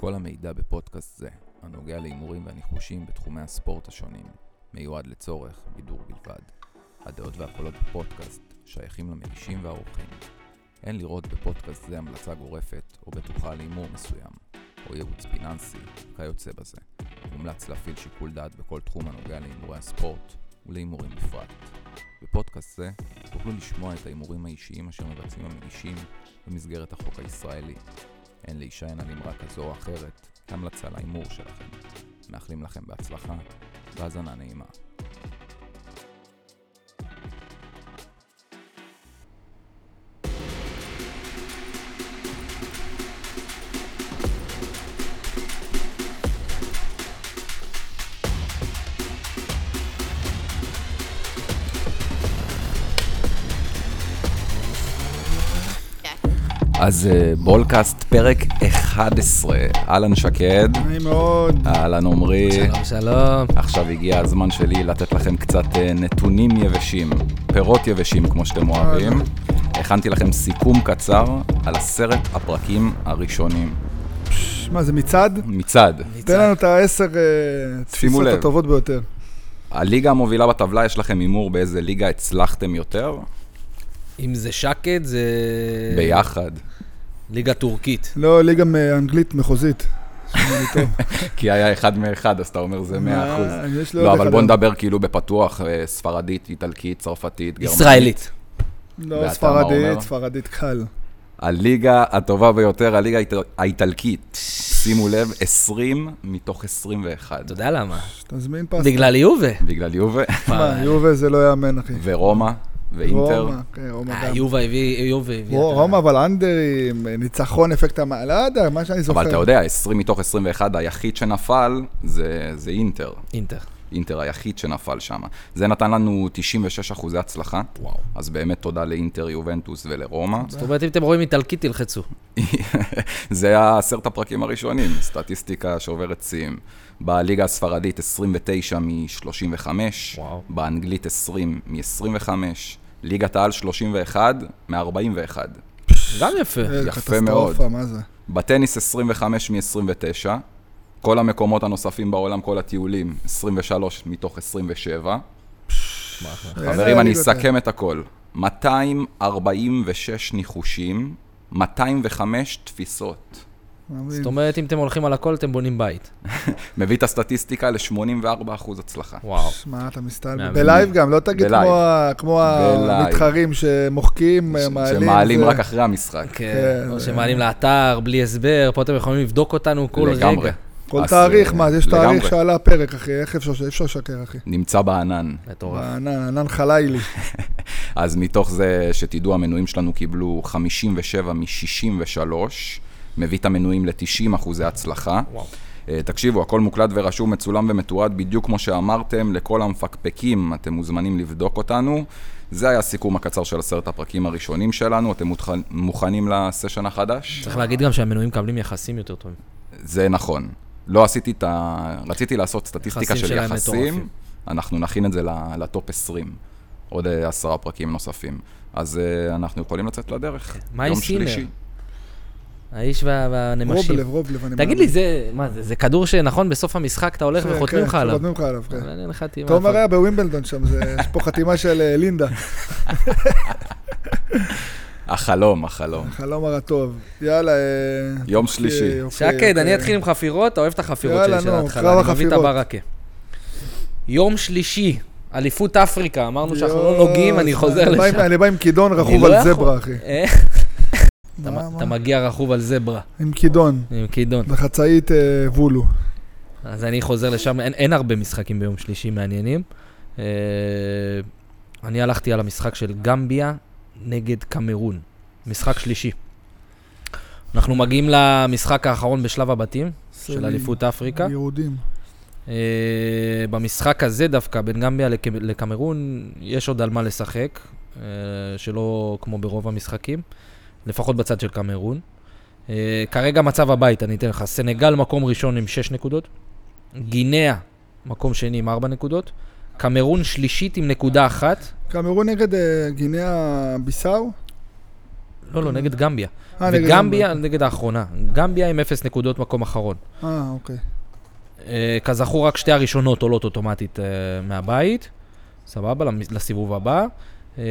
כל המידע בפודקאסט זה, הנוגע להימורים והניחושים בתחומי הספורט השונים, מיועד לצורך בידור בלבד. הדעות והקולות בפודקאסט שייכים למגישים והאורחים. אין לראות בפודקאסט זה המלצה גורפת או בטוחה להימור מסוים, או ייעוץ פיננסי, כיוצא בזה. מומלץ להפעיל שיקול דעת בכל תחום הנוגע להימורי הספורט ולהימורים בפרט. בפודקאסט זה תוכלו לשמוע את ההימורים האישיים אשר מבצעים המגישים במסגרת החוק הישראלי. אין להישען על אמרה כזו או אחרת כהמלצה להימור שלכם. מאחלים לכם בהצלחה והאזנה נעימה. אז אה, בולקאסט פרק 11, אהלן שקד, נעים מאוד. אהלן עמרי. שלום, שלום. עכשיו הגיע הזמן שלי לתת לכם קצת אה, נתונים יבשים, פירות יבשים כמו שאתם אוהבים. הכנתי לכם סיכום קצר על עשרת הפרקים הראשונים. מה זה מצעד? מצד, תן לנו את העשר אה, תפיסות. הטובות ביותר. הליגה המובילה בטבלה, יש לכם הימור באיזה ליגה הצלחתם יותר? אם זה שקד, זה... ביחד. ליגה טורקית. לא, ליגה אנגלית מחוזית. כי היה אחד מאחד, אז אתה אומר זה מאה אחוז. אה, יש לי לא, אבל. בוא נדבר כאילו בפתוח, אה, ספרדית, איטלקית, צרפתית, גרמנית. ישראלית. לא, ספרדית? ספרדית קל. הליגה הטובה ביותר, הליגה האיט- האיטלקית. שימו לב, 20 מתוך 21. אתה יודע למה? תזמין פס. בגלל יובה. בגלל יובה, יובה זה לא יאמן, אחי. ורומא, ואינטר. רומא, כן, רומא אה, גם. יובה הביא, יובה הביא. רומא, אבל אנדרים, ניצחון, אפקט המ... לא יודע, מה שאני זוכר. אבל אתה יודע, 20 מתוך 21, היחיד שנפל זה זה אינטר. אינטר. אינטר היחיד שנפל שם. זה נתן לנו 96 אחוזי הצלחה. וואו. אז באמת תודה לאינטר, יובנטוס ולרומא. זאת אומרת, אם אתם רואים איטלקית, תלחצו. זה עשרת הפרקים הראשונים, סטטיסטיקה שעוברת שיאים. בליגה הספרדית 29 מ-35, וואו. באנגלית 20 מ-25, ליגת העל 31 מ-41, גם יפה. יפה מאוד. קטסטרופה, מה זה? בטניס 25 מ-29, כל המקומות הנוספים בעולם, כל הטיולים, 23 מתוך 27. חברים, אני אסכם את הכל. 246 ניחושים, 205 תפיסות. זאת אומרת, אם אתם הולכים על הכל, אתם בונים בית. מביא את הסטטיסטיקה ל-84 אחוז הצלחה. וואו. שמע, אתה מסתלבט. בלייב גם, לא תגיד. כמו. המתחרים שמוחקים, ש- מעלים. שמעלים רק אחרי המשחק. כן, או זה- שמעלים לאתר, בלי הסבר, פה אתם יכולים לבדוק אותנו כל לגמרי. רגע. כל אז, תאריך, אה, מה, יש תאריך לגמרי. שעלה הפרק, אחי, איך אפשר, אי אפשר לשקר, אחי. נמצא בענן. מטורף. בענן, ענן חלילי. אז מתוך זה, שתדעו, המנויים שלנו קיבלו 57 מ-63, מביא את המנויים ל-90 אחוזי הצלחה. וואו. אה, תקשיבו, הכל מוקלט ורשום, מצולם ומתועד, בדיוק כמו שאמרתם, לכל המפקפקים, אתם מוזמנים לבדוק אותנו. זה היה הסיכום הקצר של עשרת הפרקים הראשונים שלנו, אתם מוכנים לסשן החדש? צריך להגיד גם שהמנויים מקבלים יחסים יותר טובים. זה נכון. לא עשיתי את ה... רציתי לעשות סטטיסטיקה של שלהם יחסים, מטורפים. אנחנו נכין את זה ל- לטופ 20, עוד אה, עשרה פרקים נוספים. אז אה, אנחנו יכולים לצאת לדרך. מה עם סינר? האיש וה- והנמשים. רובלב, רובלב, אני תגיד מאמין. לי, זה, מה זה, זה כדור שנכון בסוף המשחק אתה הולך כן, וחותמים לך כן, עליו. חותמים לך עליו, כן. לך חתימה. תומר היה בווימבלדון שם, זה- יש פה חתימה של אה, לינדה, החלום, החלום. החלום הרטוב. יאללה. אה, יום שלישי. שקד, אני אוקיי. אתחיל עם חפירות, אתה אוהב את החפירות יאללה, שלי של נו, ההתחלה, קרב אני מביא את החפירות. הברקה. יום שלישי, אליפות אפריקה, אמרנו שאנחנו לא נוגעים, אני חוזר אני לשם. אני בא עם כידון אני רכוב לא על. זברה, אחי. אתה מה? אתה מגיע רכוב על זברה, עם כידון, עם כידון. בחצאית אה, וולו. אז אני חוזר לשם, אין, אין הרבה משחקים ביום שלישי מעניינים. אה, אני הלכתי על המשחק של גמביה נגד קמרון, משחק שלישי. אנחנו מגיעים למשחק האחרון בשלב הבתים של אליפות אפריקה. יהודים. אה, במשחק הזה דווקא, בין גמביה לק- לקמרון, יש עוד על מה לשחק, אה, שלא כמו ברוב המשחקים, לפחות בצד של קמרון. אה, כרגע מצב הבית, אני אתן לך, סנגל מקום ראשון עם 6 נקודות, גינאה מקום שני עם 4 נקודות, קמרון שלישית עם נקודה אחת, קמרון נגד אה, גינאה ביסאו? לא, לא, נגד גמביה. אה, נגד וגמביה נגד האחרונה. גמביה עם אפס נקודות מקום אחרון. אה, אוקיי. אה, כזכור, רק שתי הראשונות עולות אוטומטית אה, מהבית, סבבה, לסיבוב הבא. אה,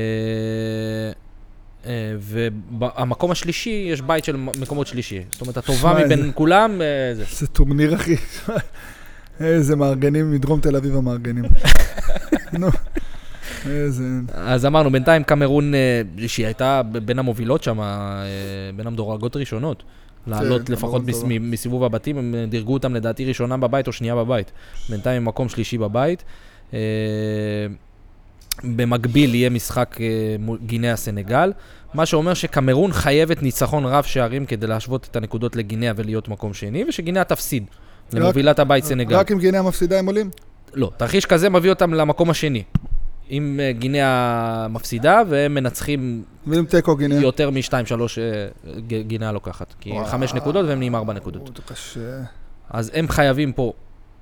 והמקום השלישי, יש בית של מקומות שלישי. זאת אומרת, הטובה מבין כולם, אה, זה. זה טורניר, אחי. איזה מארגנים מדרום תל אביב המארגנים. נו, איזה... אז אמרנו, בינתיים קמרון, אה, שהיא הייתה בין המובילות שם, אה, בין המדורגות ראשונות. לעלות כן, לפחות מסיבוב הבתים, הם אה, דירגו אותם לדעתי ראשונה בבית או שנייה בבית. בינתיים הם מקום שלישי בבית. אה, במקביל יהיה משחק אה, גינאה סנגל, מה שאומר שקמרון חייבת ניצחון רב שערים כדי להשוות את הנקודות לגינאה ולהיות מקום שני, ושגינאה תפסיד למובילת הבית סנגל. רק אם גינאה מפסידה הם עולים? לא, תרחיש כזה מביא אותם למקום השני. אם אה, גינאה מפסידה והם מנצחים ואם תיקו גינאה? יותר מ-2-3 גינאה לוקחת. כי וואו. חמש נקודות והם נהיים ארבע נקודות. אז הם חייבים פה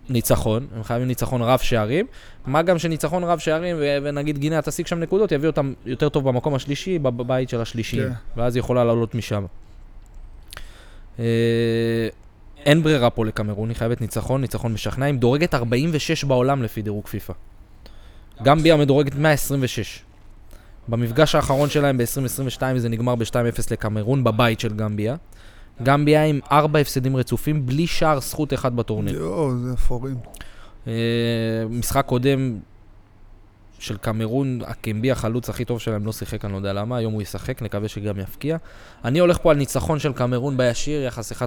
ניצחון, הם חייבים ניצחון רב שערים. מה גם שניצחון רב שערים, ו- ונגיד גינאה תשיג שם נקודות, יביא אותם יותר טוב במקום השלישי, בב- בבית של השלישיים. כן. ואז היא יכולה לעלות משם. אה, אין ברירה פה לקמרון, היא חייבת ניצחון, ניצחון משכנע, היא מדורגת 46 בעולם לפי דירוג פיפא. גמביה מדורגת 126. במפגש האחרון שלהם ב-2022 זה נגמר ב-2-0 לקמרון, בבית של גמביה. גמביה עם ארבע הפסדים רצופים, בלי שער זכות אחד בטורניר. יואו, זה אפורים. אה, משחק קודם של קמרון, הקמבי החלוץ הכי טוב שלהם לא שיחק, אני לא יודע למה, היום הוא ישחק, נקווה שגם יפקיע. אני הולך פה על ניצחון של קמרון בישיר, יחס 1.50,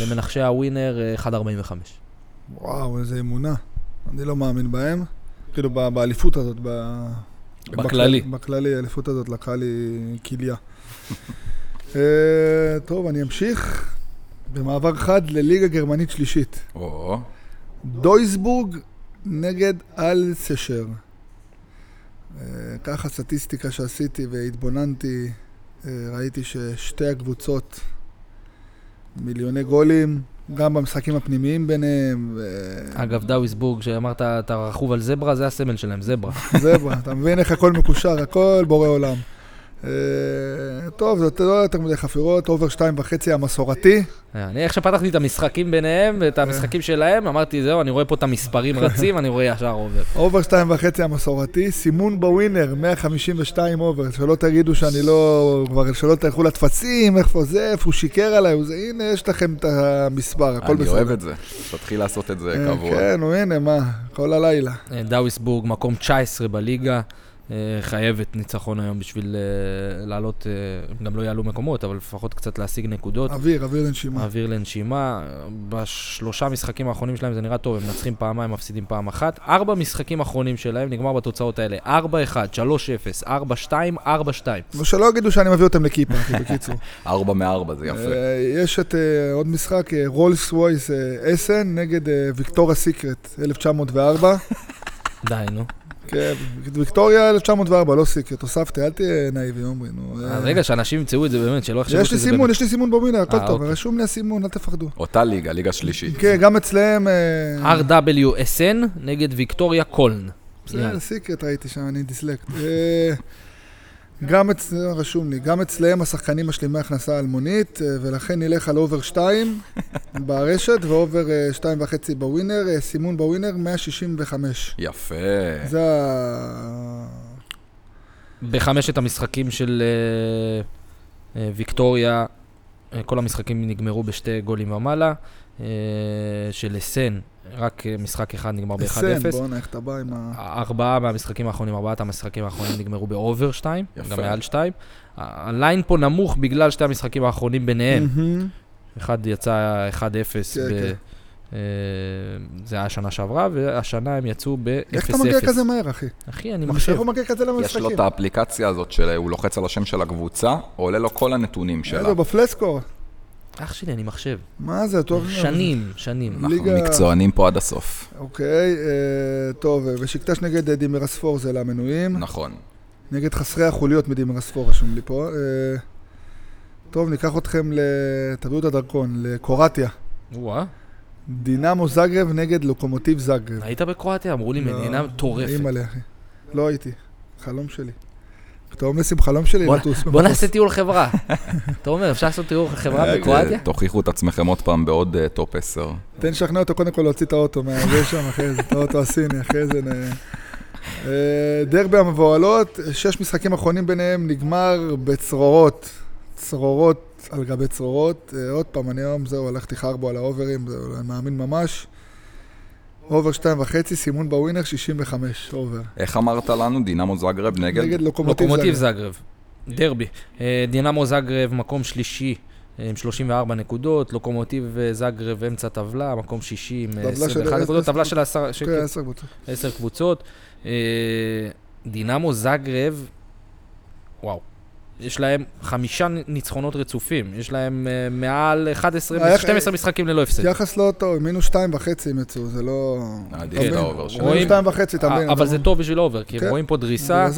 למנחשי הווינר אה, 1.45. וואו, איזה אמונה. אני לא מאמין בהם. כאילו, באליפות הזאת, ב... בכללי. בכ- בכללי, האליפות הזאת לקחה לי כליה. אה, טוב, אני אמשיך. במעבר חד לליגה גרמנית שלישית. או, דויסבורג נגד אלסשר. אה, ככה סטטיסטיקה שעשיתי והתבוננתי, אה, ראיתי ששתי הקבוצות מיליוני גולים, גם במשחקים הפנימיים ביניהם, ו- אגב, דואיסבורג, שאמרת, אתה רכוב על זברה, זה הסמל שלהם, זברה. זברה, אתה מבין איך הכל מקושר, הכל בורא עולם. אה, טוב, זה לא יותר מדי חפירות, over שתיים וחצי המסורתי. אני איך שפתחתי את המשחקים ביניהם ואת המשחקים שלהם, אמרתי, זהו, אני רואה פה את המספרים רצים, אני רואה ישר עובר. over שתיים וחצי המסורתי, סימון בווינר, 152 over, שלא תגידו שאני לא, כבר שלא תלכו לטפסים, איפה זה, איפה הוא שיקר עליי, הוא זה, הנה, יש לכם את המספר, הכל בסדר. אני אוהב את זה. תתחיל לעשות את זה אה, קבוע. כן, הנה, מה, כל הלילה. אה, דואיסבורג, מקום 19 בליגה, אה, חייבת ניצחון היום בשביל אה, לעלות, אה, הם גם לא יעלו מקומות, אבל לפחות קצת להשיג נקודות. אוויר, אוויר לנשימה. אוויר לנשימה, בשלושה משחקים האחרונים שלהם זה נראה טוב, הם מנצחים פעמיים, מפסידים פעם אחת. ארבע משחקים אחרונים שלהם נגמר בתוצאות האלה, 4-1, 3-0, 4-2, 4-2. ושלא יגידו שאני מביא אותם לכיפה, אחי, בקיצור. ארבע מארבע, זה יפה. אה, יש את אה, עוד משחק, אה, רולס וויס אה, אסן נגד אה, ויקטוריה סיקרט, 1904. די, נו. כן, ויקטוריה 1904, לא סיקרט, הוספתי, אל תהיה נאיבי, עומרי, נו. אה, אז רגע, שאנשים ימצאו את זה באמת, שלא יחשבו יש לי שזה... סימון, יש לי סימון בווינר, הכל אה, טוב, אוקיי. רשום לי הסימון, אל תפחדו. אותה ליגה, ליגה שלישית. כן, גם אצלם... אה, RW אסן נגד ויקטוריה קלן. בסדר. סיקרט ראיתי שם, אני דיסלקט. אה, גם אצלם, רשום לי, גם אצלם השחקנים משלימי הכנסה אלמונית, אה, ולכן נלך על over 2 ברשת ו over 2 וחצי בווינר, אה, סימון בווינר 165. יפה. זה ה... בחמשת המשחקים של אה, אה, ויקטוריה, אה, כל המשחקים נגמרו בשתי גולים ומעלה. אה, של אסן, רק אה, משחק אחד נגמר אסן, ב-1-0. בואנה, איך אתה בא עם ה... ארבעה מהמשחקים האחרונים, ארבעת המשחקים האחרונים נגמרו באובר 2, יפה. גם מעל 2. הליין פה נמוך בגלל שתי המשחקים האחרונים ביניהם. אחד יצא 1-0, כן, ב- כן. אה, זה היה השנה שעברה, והשנה הם יצאו ב-0-0. איך אתה מגיע כזה מהר, אחי? אחי, אני מחשב. איך הוא מגיע כזה יש לו למשחקים? את האפליקציה הזאת שהוא לוחץ על השם של הקבוצה, עולה לו כל הנתונים שלה. איזה, בפלסקור. אח שלי, אני מחשב. מה זה, טוב? שנים, שנים. אנחנו מקצוענים פה עד הסוף. אוקיי, אה, טוב, אה, ושקטש נגד אה, דימרספור זה למנויים. נכון. נגד חסרי החוליות מדימרספור רשום לי פה. אה, טוב, ניקח אתכם. תביאו את הדרכון, לקורטיה. וואה, דינמו זגרב נגד לוקומוטיב זגרב. היית בקרואטיה? אמרו לי לא, מדינה מטורפת. אימא'לה, אחי. לא הייתי. חלום שלי. אתה אומר, שים חלום שלי בוא- לטוס. בוא במטוס. נעשה טיול חברה. אתה אומר, אפשר לעשות טיול חברה אה, בקרואטיה? תוכיחו את עצמכם עוד פעם בעוד אה, top 10. תן לשכנע אותו קודם כל להוציא את האוטו מהזה שם, אחרי זה, את האוטו הסיני, אחרי זה נ... אה, דרבי המבוהלות, שש משחקים אחרונים ביניהם, נגמר בצרורות. צרורות על גבי צרורות. אה, עוד פעם, אני היום, זהו, הלכתי חרבו על האוברים, זהו, אני מאמין ממש. over שתיים וחצי, סימון בווינר 65, over. איך אמרת לנו? דינמו זגרב נגד? נגד לוקומוטיב זאגרב. זאגרב. דרבי. אה, דינמו זאגרב, מקום שלישי. עם 34 נקודות, לוקומוטיב אה, זאגרב אמצע טבלה, מקום שישי עם אה, טבלה של 21 עשר- נקודות, טבלה של עשר- של כן, עשר קבוצות. דינמו זאגרב, וואו, יש להם חמישה ניצחונות רצופים, יש להם אה, מעל 11, איך- 12 משחקים ללא הפסד. יחס לא טוב, מינוס שתיים וחצי הם יצאו, זה לא... עדיף אתה את מבין? ה over שלו. רואים- מינוס שתיים וחצי, אתה מבין? אה, אבל אתה זה מבין? טוב בשביל over, כי כן. רואים פה דריסה.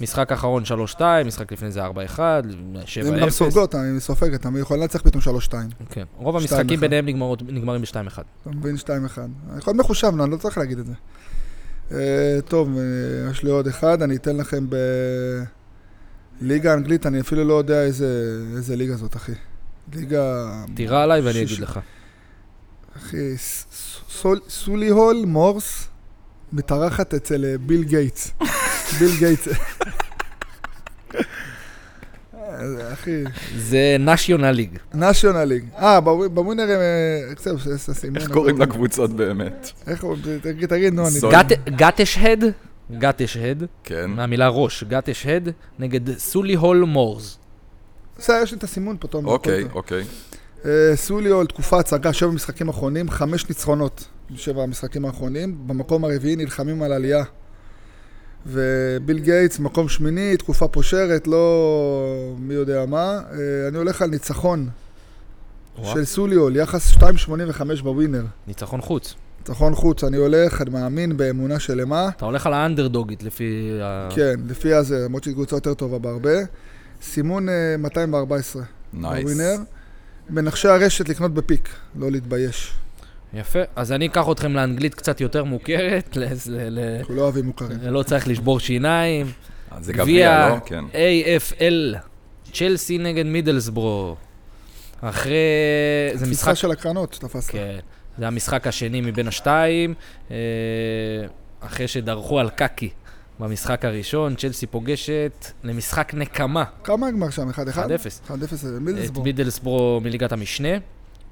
משחק אחרון 3-2, משחק לפני זה 4-1, 7-0. הם גם סופגות, אני סופגת, הם יכולים לנצח פתאום שלוש שתיים. כן, רוב המשחקים. ביניהם נגמרות- נגמרים ב-2-1. אתה מבין? שתיים אחד. יכול להיות מחושב, לא, אני לא צריך להגיד את זה. אה, טוב, יש לי עוד אחד, אני אתן לכם בליגה האנגלית, אני אפילו לא יודע איזה איזה ליגה זאת, אחי. ליגה... תירה עליי ואני אגיד לך. אחי, סול- סולי הול מורס מתארחת אצל אה, ביל גייטס. ביל גייטס. אחי, זה national ליג. נשיונל ליג. אה, בוו- בווינר הם... אה. איך קוראים לקבוצות באמת? איך הוא... תגיד, נו, אני... גאטש הד, גאטש הד, כן. מהמילה ראש, גאטש הד, נגד סולי הול מורס. בסדר, יש לי את הסימון פה, תומר. אוקיי. אוקיי. אה, סוליו, תקופה הצגה, שבע משחקים אחרונים, חמש ניצחונות בשבע המשחקים האחרונים. במקום הרביעי נלחמים על עלייה. וביל גייטס, מקום שמיני, תקופה פושרת, לא מי יודע מה. אה, אני הולך על ניצחון. של סוליול, יחס 2.85 בווינר. ניצחון חוץ. ניצחון חוץ, אני הולך, אני מאמין באמונה שלמה. אתה הולך על האנדרדוגית לפי ה... כן, לפי הזה, למרות שהיא קבוצה יותר טובה בהרבה. סימון אה, 214 nice. בווינר. מנחשי הרשת לקנות בפיק, לא להתבייש. יפה. אז אני אקח אתכם לאנגלית קצת יותר מוכרת, אנחנו לא אוהבים מוכרים. לא צריך לשבור שיניים. אז זה גביע, לא? כן. EFL, צ'לסי נגד מידלסברו. אחרי... זה משחק... תפיסה של הקרנות שתפסת. כן. זה המשחק השני מבין השתיים. אה, אחרי שדרכו על קקי במשחק הראשון, צ'לסי פוגשת למשחק נקמה, כמה הגמר שם? 1-1? 1-0. 1-0 את. מידלסבורו מליגת המשנה.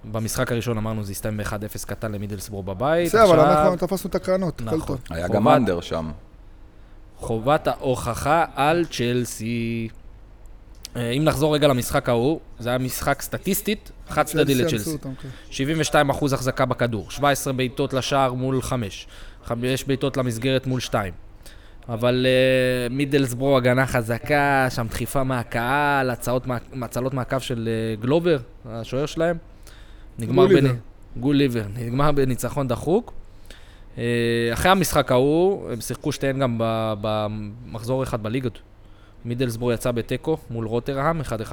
במשחק הראשון אמרנו זה הסתיים ב-1-0 קטן למידלסבורו בבית. בסדר, אבל אנחנו תפסנו את הקרנות, הכל נכון. טוב. היה גם אנדר שם. חובת ההוכחה על צ'לסי. אה, אם נחזור רגע למשחק ההוא, זה היה משחק סטטיסטית, חד צדדי צ'לסי לצ'לסי. אנסו אותם, כן. 72 אחוז החזקה בכדור, 17 בעיטות לשער מול 5, 5 בעיטות למסגרת מול 2. אבל uh, מידלסבורו הגנה חזקה, שם דחיפה מהקהל, הצעות, הצלות מהקו של uh, גלובר, השוער שלהם. נגמר גוליבר. בנ- גוליבר, נגמר בניצחון דחוק. Uh, אחרי המשחק ההוא, הם שיחקו שתיהן גם במחזור אחד בליגות. מידלסבורו יצא בתיקו מול רוטרהאם, 1-1,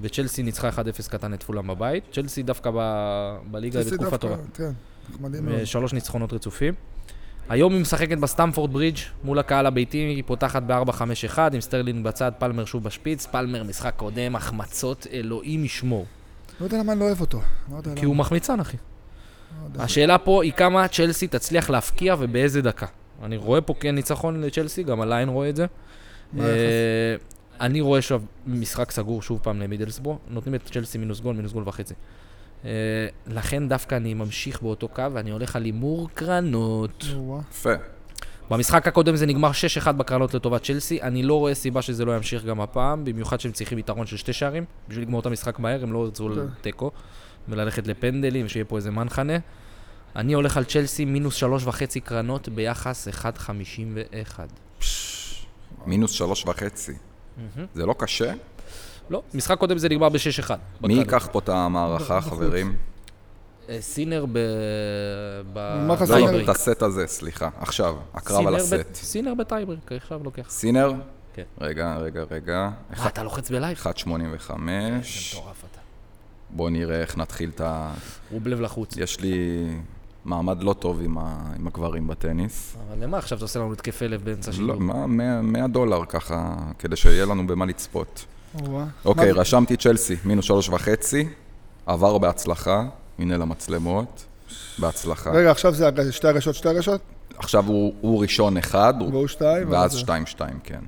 וצ'לסי ניצחה 1-0 קטן את פולאם בבית. צ'לסי דווקא ב- בליגה בתקופה טובה. כן, נחמדים מאוד. שלוש ניצחונות רצופים. היום היא משחקת בסטמפורד ברידג' מול הקהל הביתי, היא פותחת ב-4-5-1 עם סטרלינג בצד, פלמר שוב בשפיץ, פלמר משחק קודם, החמצות, אלוהים ישמור. לא יודע למה אני לא אוהב אותו. לא כי למה. הוא מחמיצן, אחי. לא. השאלה פה היא כמה צ'לסי תצליח להבקיע ובאיזה דקה. אני רואה פה כן ניצחון לצ'לסי, גם ה line רואה את זה. אה? אני רואה עכשיו משחק סגור שוב פעם למידלסבורו, נותנים את צ'לסי מינוס גול, מינוס גול וחצי. אה, לכן דווקא אני ממשיך באותו קו ואני הולך על הימור קרנות. יפה. במשחק הקודם זה נגמר 6-1 בקרנות לטובת צ'לסי, אני לא רואה סיבה שזה לא ימשיך גם הפעם, במיוחד שהם צריכים יתרון של שתי שערים, בשביל לגמור את המשחק מהר, הם לא ירצו כן. לתיקו, וללכת לפנדלים, שיהיה פה איזה מנחנה. אני הולך על צ'לסי מינוס שלוש וחצי קרנות ביחס 1.51. מינוס שלוש וחצי. זה לא קשה? לא, משחק קודם זה נגמר ב-6-1. מי ייקח פה את המערכה. חברים? אה, סינר ב... ב... מה חסר לא? לא. את הסט הזה, סליחה. עכשיו, הקרב סינר על ב- הסט. סינר ב tie-break, עכשיו לוקח. סינר? כן. רגע, רגע, רגע. מה, אתה לוחץ ב live? 1.85. זה מטורף אתה. בואו נראה איך נתחיל את ה... רובלב לחוץ. יש לי מעמד לא טוב עם, ה, עם הגברים בטניס. אבל למה עכשיו אתה עושה לנו התקפי לב באמצע שידור? לא, מה, 100, 100 דולר ככה, כדי שיהיה לנו במה לצפות. אוקיי, מה- רשמתי צ'לסי, מינוס שלוש וחצי, עבר בהצלחה, הנה למצלמות, בהצלחה. רגע, עכשיו זה שתי הגשות, שתי הגשות? עכשיו הוא, הוא ראשון אחד, הוא- והוא שתיים? ואז זה- שתיים שתיים, כן.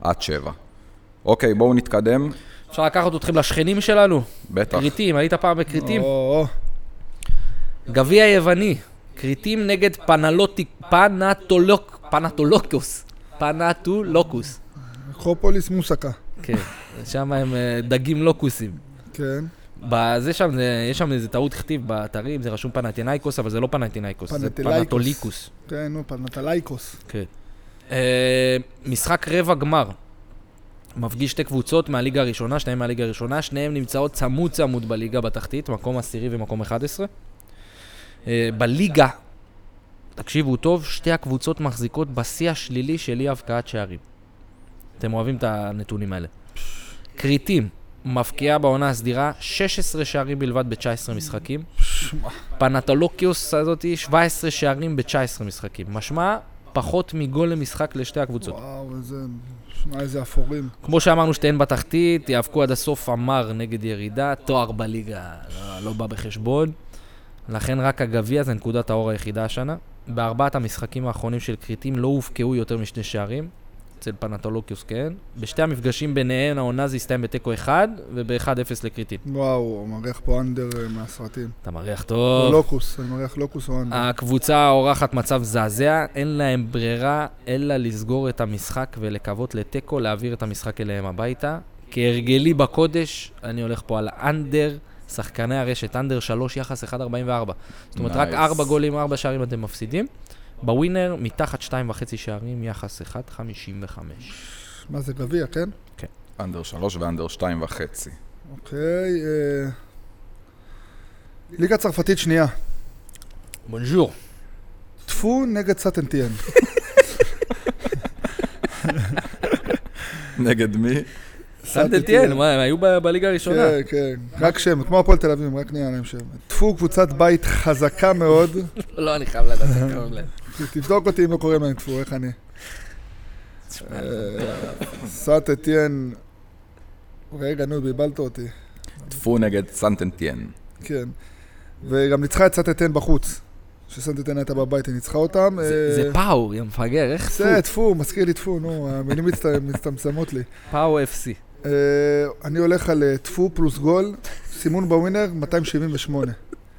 עד שבע. אוקיי, בואו נתקדם. אפשר לקחת אתכם לשכנים שלנו? בטח. כריתים, היית פעם בכריתים? או-או. גביע יווני, כריתים נגד פנלוטי, פנטולוק, פנטולוקוס, פנטולוקוס. אקרופוליס מוסקה. כן, שם הם אה, דגים לוקוסים. כן. בזה שם, זה- יש שם איזה טעות כתיב באתרים, זה רשום פנטינאיקוס, אבל זה לא פנטינאיקוס, זה. פנטוליקוס. כן, נו, פנטלייקוס. כן. אה, משחק רבע גמר. מפגיש שתי קבוצות מהליגה הראשונה, שניהם מהליגה הראשונה, שניהם נמצאות צמוד צמוד בליגה בתחתית, מקום עשירי ומקום 11. אה, בליגה, תקשיבו טוב, שתי הקבוצות מחזיקות בשיא השלילי של אי הבקעת שערים. אתם אוהבים את הנתונים האלה. כריתים, מפקיעה בעונה הסדירה 16 שערים בלבד ב-19 משחקים. פנטולוקיוס הזאתי 17 שערים ב-19 משחקים. משמע, פחות מגול למשחק לשתי הקבוצות. וואו, איזה... שמע, איזה אפורים. כמו שאמרנו, שתיהן בתחתית, יאבקו עד הסוף אמר נגד ירידה, תואר בליגה לא, לא בא בחשבון. לכן רק הגביע זה נקודת האור היחידה השנה. בארבעת המשחקים האחרונים של כריתים לא הובקעו יותר משני שערים. אצל פנטולוקיוס כן. בשתי המפגשים ביניהן העונה זה הסתיים בתיקו 1 וב-1-0 לכריתים. וואו, הוא מריח פה אנדר אה, מהסרטים. אתה מריח טוב. לוקוס, אני מריח לוקוס או אנדר. הקבוצה האורחת מצב זעזע, אין להם ברירה אלא לסגור את המשחק ולקוות לתיקו, להעביר את המשחק אליהם הביתה. כהרגלי בקודש, אני הולך פה על האנדר, שחקני הרשת, אנדר 3, יחס 1.44. זאת אומרת, רק Nice. 4 גולים, 4 שערים אתם מפסידים. בווינר, מתחת 2.5 שערים, יחס 1.55. מה זה, גביע, כן? אנדר שלוש ואנדר שתיים וחצי. אוקיי. אה, ליגה צרפתית שנייה. בונז'ור. טפו נגד סטנטיאן. נגד מי? סנטטיאן, מה, הם היו בליגה הראשונה. כן, כן. רק שם, כמו הפועל תל אביב, רק נהיה להם שם. טפו קבוצת בית חזקה מאוד. לא, אני חייב לדעת איך קוראים להם. תבדוק אותי אם לא קוראים להם טפו, איך אני. סאט אתיין. רגע, נו, בלבלת אותי. טפו נגד סנטנטיאן. כן. וגם ניצחה את סאט אתיין בחוץ. אתיין הייתה בבית, היא ניצחה אותם. זה- זה אה, פאו, יא מפגר, איך טפו? זה, טפו, מזכיר לי טפו, נו, המילים מצט- מצטמצמות לי. פאו FC. אה, אני הולך על אה, טפו פלוס גול, סימון בווינר, 278.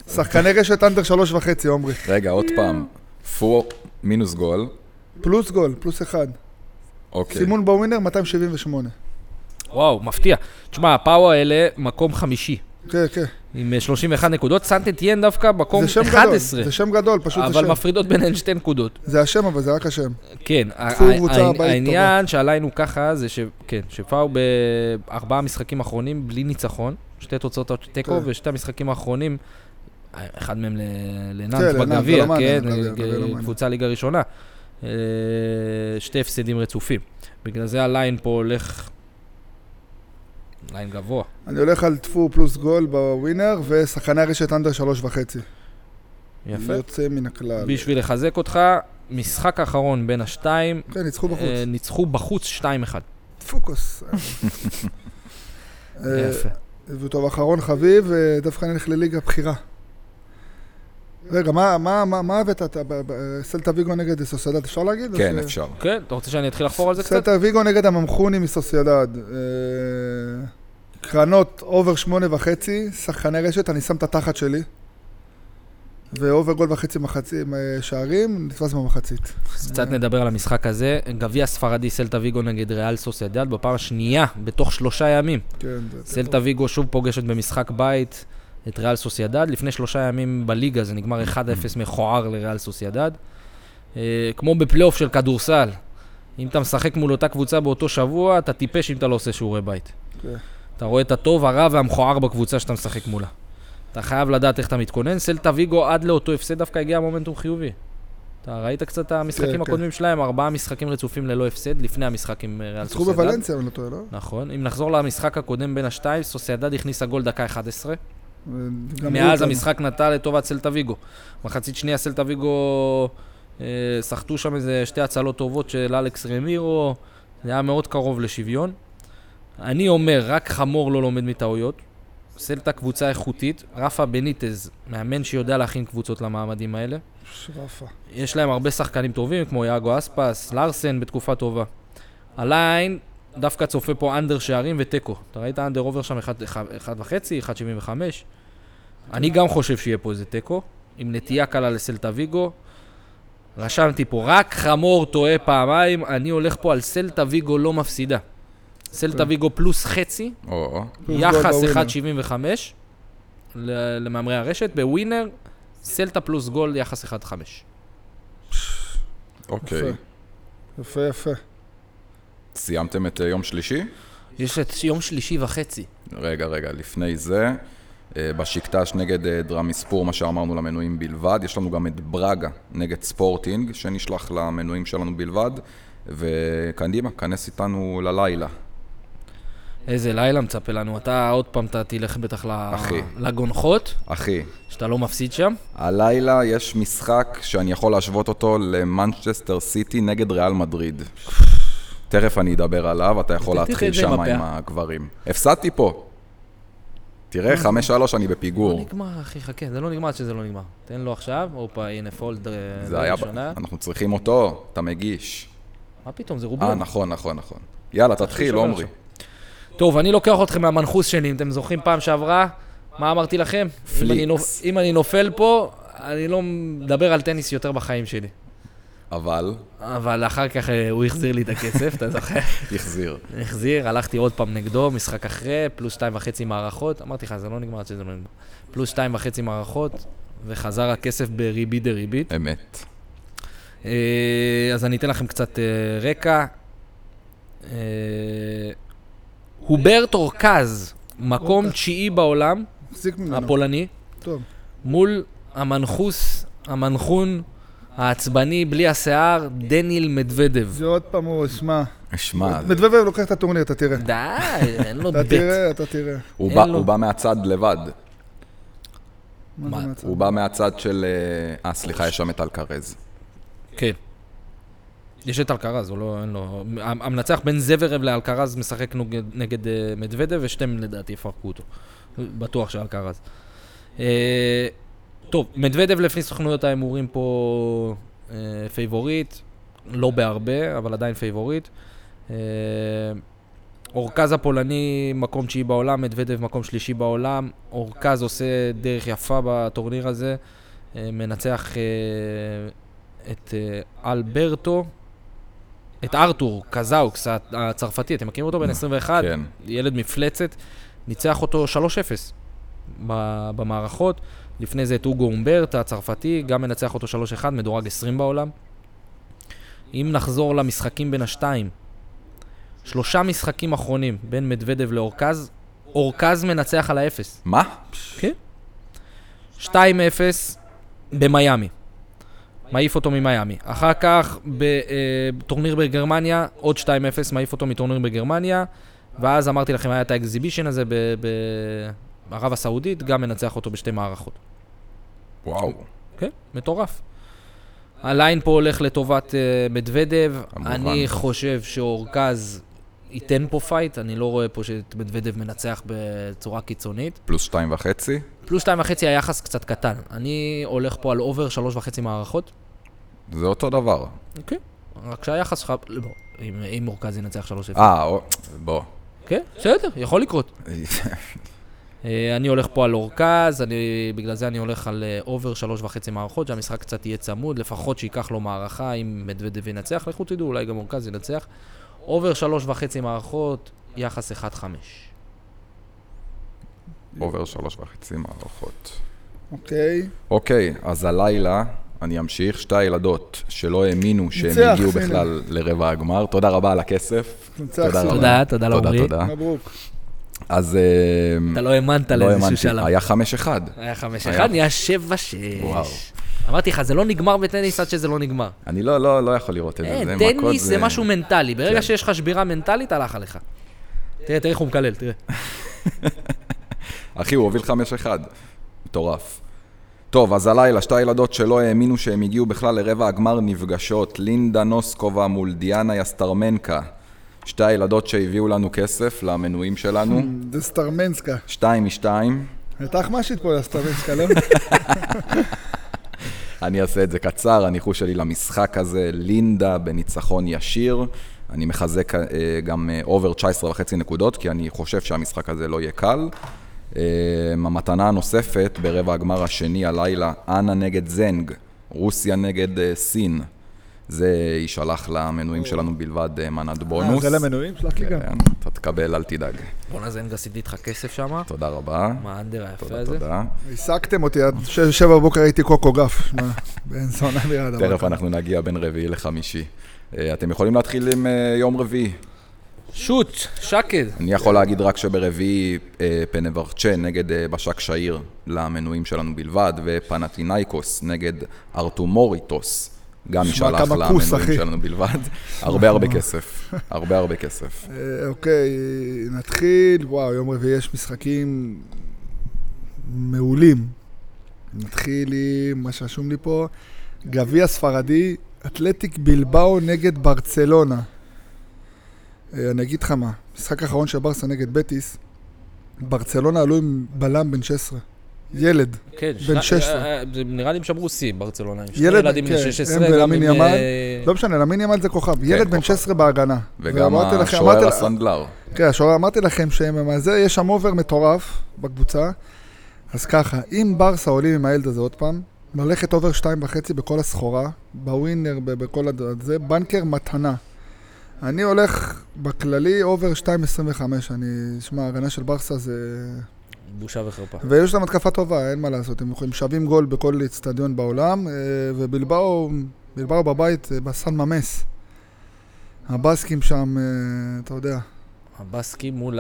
שחקני רשת אנדר שלוש וחצי, עומרי. רגע, עוד פעם. פו מינוס גול. פלוס גול, פלוס אחד. אוקיי. סימון בווינר, 278. וואו, מפתיע. תשמע, הפאו האלה, מקום חמישי. כן, כן. עם אה, 31 נקודות, סנטטיאן דווקא מקום זה שם גדול, 11. זה שם גדול, פשוט זה אבל שם. מפרידות ביניהן שתי נקודות. זה השם, אבל זה רק השם. כן, העניין שעלינו ככה זה ש... כן, שפאו בארבעה משחקים אחרונים בלי ניצחון, שתי תוצאות תיקו, כן. ושתי המשחקים האחרונים, אחד מהם לנאנט כן, לנאנט, בגביע, כן, לא מעניין. קבוצה ליגה ראשונה. אה, שתי הפסדים רצופים. בגלל זה הליין פה הולך... line גבוה. אני הולך על טפו פלוס גול בווינר, ושחקני הרשת under שלוש וחצי. יפה. יוצא מן הכלל. בשביל לחזק אותך, משחק האחרון בין השתיים, כן, ניצחו בחוץ. אה, ניצחו בחוץ 2-1. פוקוס. אה, יפה. וטוב, אחרון חביב, אה, דווקא נלך לליגה בכירה. רגע, מה, מה, מה, מה הבאת? אתה ב- ב- סלטה ויגו נגד סוסיידד, אפשר להגיד? כן, ש- אפשר. כן, אתה רוצה שאני אתחיל לחפור על זה קצת? סלטה ויגו נגד הממחוני מסוסיידד. אה, קרנות over שמונה וחצי, שחקני רשת, אני שם את התחת שלי. ו over גול וחצי מחצי אה, שערים, נתפס במחצית. אז קצת נדבר על המשחק הזה. גביע ספרדי סלטה ויגו נגד ריאל סוסיידד בפעם השנייה בתוך שלושה ימים. כן, זה... סלטה ויגו שוב פוגשת במשחק בית את ריאל סוסיידד. לפני שלושה ימים בליגה זה נגמר 1-0 מכוער לריאל סוסיידד. אה, כמו בפלייאוף של כדורסל. אם אתה משחק מול אותה קבוצה באותו שבוע, אתה טיפש אם אתה לא עושה שיעורי בית. כן. אתה רואה את הטוב, הרע והמכוער בקבוצה שאתה משחק מולה. אתה חייב לדעת איך אתה מתכונן. סלטה ויגו עד לאותו הפסד דווקא הגיע מומנטום חיובי. אתה ראית קצת את המשחקים כן, הקודמים שלהם? ארבעה משחקים רצופים ללא הפסד, לפני המשחק עם אה, ריאל ניצחו סוסיידד. בוולנסיה, אם אני לא טועה, לא? נכון. אם נחזור למשחק הקודם בין השתיים, סוסיידד הכניסה גול דקה 11, וגמרו מאז. המשחק נטה לטובת סלטה ויגו. מחצית שנייה סלטה ויגו אה, סחטו שם איזה שתי הצלות טובות של אלכס רמירו, זה היה מאוד קרוב לשוויון. אני אומר, רק חמור לא לומד מטעויות. סלטה קבוצה איכותית, רפה בניטז, מאמן שיודע להכין קבוצות למעמדים האלה. שרפה. יש להם הרבה שחקנים טובים, כמו יאגו אספס, לארסן בתקופה טובה. הליין דווקא צופה פה אנדר שערים ותיקו. אתה ראית אנדר עובר שם 1.5, 1.75? אני גם חושב שיהיה פה איזה תיקו, עם נטייה קלה לסלטה ויגו. רשמתי פה, רק חמור טועה פעמיים, אני הולך פה על סלטה ויגו לא מפסידה. סלטה טוב. ויגו פלוס חצי, יחס גול בווינר. 1.75 ל- למהמרי הרשת, בווינר, סלטה פלוס גול יחס 1.5. אוקיי. יפה, יפה. סיימתם את אה, יום שלישי? יש את יום שלישי וחצי. רגע, רגע, לפני זה, אה, בשקטש נגד אה, דרמיספור, מה שאמרנו למנויים בלבד, יש לנו גם את ברגה נגד ספורטינג, שנשלח למנויים שלנו בלבד, וקדימה, כנס איתנו ללילה. איזה לילה מצפה לנו. אתה עוד פעם, אתה תלך בטח אחי. לגונחות, אחי, שאתה לא מפסיד שם. הלילה יש משחק שאני יכול להשוות אותו למנצ'סטר סיטי נגד ריאל מדריד. תכף אני אדבר עליו, אתה יכול להתחיל שם עם. הגברים. הפסדתי פה. תראה, חמש שלוש אני לא בפיגור. נגמר, אחי, חכה, זה לא נגמר עד שזה לא נגמר. תן לו עכשיו, הופה, הנה פולד אה, זה היה, ראשונה. אנחנו צריכים אותו, אתה מגיש. מה פתאום, זה אה, רובון. נכון, נכון, נכון. יאללה, תתחיל, עומרי. טוב, אני לוקח אתכם מהמנחוס שלי, אם אתם זוכרים פעם שעברה, מה אמרתי לכם? נופ... אם אני נופל פה, אני לא מדבר על טניס יותר בחיים שלי. אבל, אבל אחר כך אה, הוא החזיר לי את הכסף, אתה זוכר? החזיר. החזיר, הלכתי עוד פעם נגדו, משחק אחרי, פלוס שתיים וחצי מערכות. אמרתי לך, זה לא נגמר עד שזה לא נגמר. פלוס שתיים וחצי מערכות, וחזר הכסף בריבית דריבית. אמת. אה, אז אני אתן לכם קצת אה, רקע. הוברט אורקז, מקום אורקז. תשיעי בעולם. הפולני, טוב. מול המנחוס, המנחון, העצבני, בלי השיער, דניל מדוודב. זה עוד פעם הוא, שמע. שמע, מדובב לוקח את הטורניר, אתה תראה. די, אין לו אתה בית. תראה, אתה תראה. הוא בא- מהצד לבד. הוא בא מהצד של... אה, אה, סליחה, יש שם את אלקרז. כן. יש את אלקרז, הוא לא, אין לו... המנצח בין זברב לאלקרז משחק נגד אה, מדוודב, ושתיהם לדעתי יפרקו אותו. בטוח שאלקרז. טוב, מדוודב לפי סוכנויות ההימורים פה אה, פייבוריט, לא בהרבה, אבל עדיין פייבוריט. אה, אורקז הפולני מקום תשיעי בעולם, מדוודב מקום שלישי בעולם. אורקז עושה דרך יפה בטורניר הזה, אה, מנצח אה, את אה, אלברטו, את ארתור קזאוקס הצ- הצרפתי, אתם מכירים אותו? בן 21, כן. ילד מפלצת, ניצח אותו 3-0 ב- במערכות. לפני זה את אוגו אומברט הצרפתי, גם מנצח אותו 3-1, מדורג 20 בעולם. אם נחזור למשחקים בין השתיים, שלושה משחקים אחרונים בין מדוודב לאורקז, אורקז מנצח על האפס. מה? 2-0 במיאמי. מעיף אותו ממיאמי. אחר כך בטורניר בגרמניה, עוד 2-0, מעיף אותו מטורניר בגרמניה. ואז אמרתי לכם, היה את ה exhibition הזה ב- ב- בערב הסעודית, גם מנצח אותו בשתי מערכות. וואו. כן, מטורף. ה line פה הולך לטובת uh, מדוודב. אני חושב שאורקז ייתן פה fight, אני לא רואה פה שאת מדוודב מנצח בצורה קיצונית. פלוס שתיים וחצי? פלוס שתיים וחצי היחס קצת קטן. אני הולך פה על over שלוש וחצי מערכות. זה אותו דבר. אוקיי. רק שהיחס שלך, לא, אם, אם אורקז ינצח שלוש אפס. אה, בוא. כן, בסדר, יכול לקרות. אה, אני הולך פה על אורקז, אני, בגלל זה אני הולך על אה, over שלוש וחצי מערכות, שהמשחק קצת יהיה צמוד, לפחות שייקח לו מערכה, אם מדוודב ינצח, לכו תדעו, אולי גם אורקז ינצח. over שלוש וחצי מערכות, יחס 1-5. עובר שלוש וחצי מערכות. אוקיי. אוקיי, אז הלילה אני אמשיך. שתי הילדות שלא האמינו שהם הגיעו. בכלל לרבע הגמר. תודה רבה על הכסף. תודה. רבה. תודה, תודה לעומרי. תודה, תודה. מברוק. אז אה, אתה לא האמנת לא לאיזשהו שלב. היה חמש אחד. היה חמש היה. אחד, נהיה שבע שש. וואו. אמרתי לך, זה לא נגמר בטניס עד שזה לא נגמר. אני לא, לא, לא יכול לראות את זה. אין, טניס זה משהו מנטלי. ברגע כן. שיש לך שבירה מנטלית, הלך עליך. תראה, תראה איך הוא מקלל, תראה. אחי, הוא הוביל 5-1. מטורף. טוב, אז הלילה, שתי הילדות שלא האמינו שהם הגיעו בכלל לרבע הגמר נפגשות. לינדה נוסקובה מול דיאנה יסטרמנקה. שתי הילדות שהביאו לנו כסף למנויים שלנו. זה סטרמנסקה. שתיים משתיים. הייתה אחמשית פה לסטרמנסקה, לא? אני אעשה את זה קצר, הניחוש שלי למשחק הזה, לינדה בניצחון ישיר. אני מחזק אה, גם אה, over 19 וחצי נקודות, כי אני חושב שהמשחק הזה לא יהיה קל. אה, המתנה הנוספת ברבע הגמר השני הלילה, אנה נגד זנג, רוסיה נגד אה, סין. זה יישלח למנויים שלנו בלבד אה, מנת אה, בונוס. זה למנויים? שלח לי גם. כן, אתה תקבל, אל תדאג. בואנה זנג עשיתי איתך כסף שם. תודה רבה. מה ה under היפה תודה, הזה? תודה. העסקתם אותי, עד שש- שבע בבוקר הייתי קוקו גף. בן זונה ליד. אבל תכף אנחנו נגיע בין רביעי לחמישי. אה, אתם יכולים להתחיל עם יום רביעי. שוט, שקד. אני יכול להגיד רק שברביעי פנברצ'ה נגד בשק שעיר למנויים שלנו בלבד, ופנטינאיקוס נגד ארטומוריטוס. גם כוס, למנויים אחי. שלנו בלבד. הרבה הרבה כסף. הרבה הרבה כסף. אה, אוקיי, נתחיל. וואו, יום רביעי יש משחקים מעולים. נתחיל עם מה שרשום לי פה, גביע ספרדי, אתלטיק בלבאו נגד ברצלונה. אה, אני אגיד לך מה, משחק האחרון של ברסה נגד בטיס, ברצלונה עלו עם בלם בן 16. ילד. כן, בן שנה- 16. אה, אה, נראה לי הם שמרו שיא, ברצלונה. עם שני ילד, ילדים בני כן, 16, הם ולמין. ימל. אה, לא משנה, למין ימל זה כוכב. ילד בן כוכב. 16 בהגנה. וגם השוער הסנדלר. כן, השוער, אמרתי לכם שהם זה, יש שם over מטורף בקבוצה. אז ככה, אם ברסה עולים עם הילד הזה עוד פעם, ללכת over שתיים וחצי בכל הסחורה, בווינר, בכל הד- זה, banker מתנה. אני הולך בכללי over 2.25, אני, שמע, ההגנה של ברסה זה... בושה וחרפה. ויש להם התקפה טובה, אין מה לעשות, הם יכולים שווים גול בכל אצטדיון בעולם, אה, ובלבאו, בלבאו בבית, אה, בסן ממס. הבסקים שם, אה, אתה יודע, הבסקי מול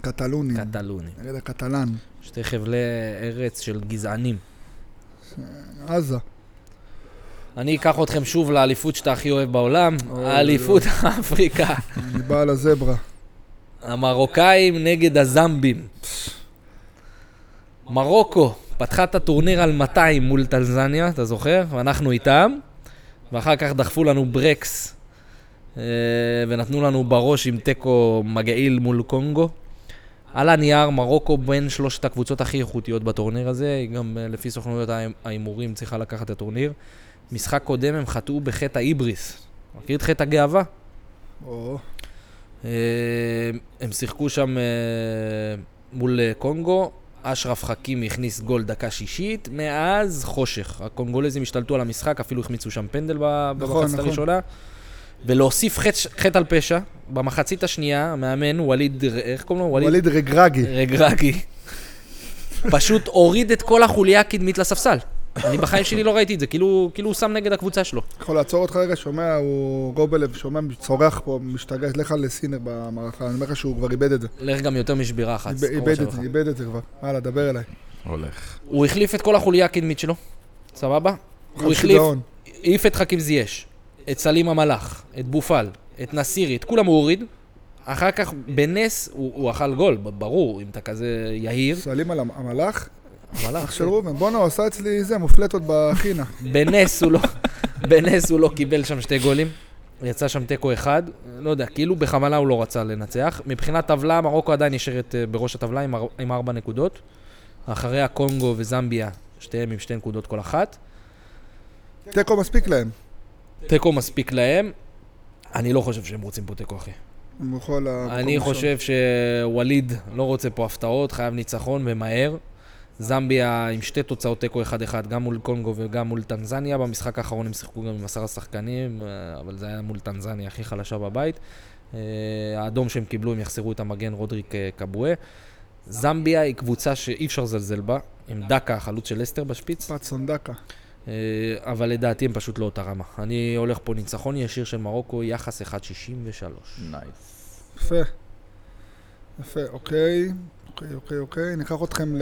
קטלונים. הקטלוני. נגד הקטלן, שתי חבלי ארץ של גזענים. עזה. אני אקח אתכם שוב לאליפות שאתה הכי אוהב בעולם, האליפות אפריקה. אני בא לזברה. המרוקאים נגד הזמבים. מרוקו פתחה את הטורניר על 200 מול טנזניה, אתה זוכר? ואנחנו איתם, ואחר כך דחפו לנו ברקס, אה, ונתנו לנו בראש עם תיקו מגעיל מול קונגו. על הנייר, מרוקו בין שלושת הקבוצות הכי איכותיות בטורניר הזה, היא גם אה, לפי סוכנויות ההימ- ההימורים צריכה לקחת את הטורניר. משחק קודם הם חטאו בחטא ההיבריס. מכיר את חטא הגאווה? או, אה, הם שיחקו שם מול קונגו, אשרף חכימי הכניס גול דקה שישית, מאז חושך. הקונגולזים השתלטו על המשחק, אפילו החמיצו שם פנדל נכון, במחצית נכון. הראשונה. ולהוסיף חטא, חטא על פשע, במחצית השנייה, המאמן, ווליד, איך קוראים לו? ווליד רגרגי. רגרגי. פשוט הוריד את כל החוליה הקדמית לספסל. אני בחיים שלי לא ראיתי את זה, כאילו, כאילו הוא שם נגד הקבוצה שלו. יכול לעצור אותך רגע, שומע, הוא גובלב, שומע, צורח פה, משתגע, לך לסינר במערכה, אני אומר לך שהוא כבר איבד את זה. לך גם יותר משבירה אחת. איבד-. את זה, איבד את זה כבר. הלאה, דבר אליי. הולך. הוא החליף את כל החוליה הקדמית שלו, סבבה? הוא חל החליף. העיף את חכים זייש, את סלים המלאך, את בופל, את נסירי, את כולם הוא הוריד. אחר כך, בנס, הוא, הוא אכל גול, ברור, אם אתה כזה יהיר. שואלים על המלאך, אח של ראובן, בואנה, הוא עשה אצלי זה, מופלטות בחינה. בנס הוא לא, בנס הוא לא קיבל שם שתי גולים. יצא שם תיקו אחד, לא יודע, כאילו בכוונה הוא לא רצה לנצח. מבחינת טבלה, מרוקו עדיין נשארת אה, בראש הטבלה עם, אר- עם ארבע נקודות. אחריה קונגו וזמביה, שתיהם עם שתי נקודות כל אחת. תיקו מספיק להם. תיקו מספיק להם. אני לא חושב שהם רוצים פה תיקו, אחי. אני. חושב שווליד לא רוצה פה הפתעות, חייב ניצחון ומהר. זמביה עם שתי תוצאות תיקו 1-1, גם מול קונגו וגם מול טנזניה. במשחק האחרון הם שיחקו גם עם עשרה שחקנים, אה, אבל זה היה מול טנזניה הכי חלשה בבית. אה, האדום שהם קיבלו, הם יחסרו את המגן רודריק אה, קבואה. זמביה היא קבוצה שאי אפשר לזלזל בה, עם דקה, החלוץ של לסטר בשפיץ, פטסון דקה. אבל לדעתי הם פשוט לא אותה רמה. אני הולך פה ניצחון ישיר של מרוקו, יחס 1.63. nice. יפה. יפה, אוקיי. אוקיי, אוקיי, אוקיי. ניקח אתכם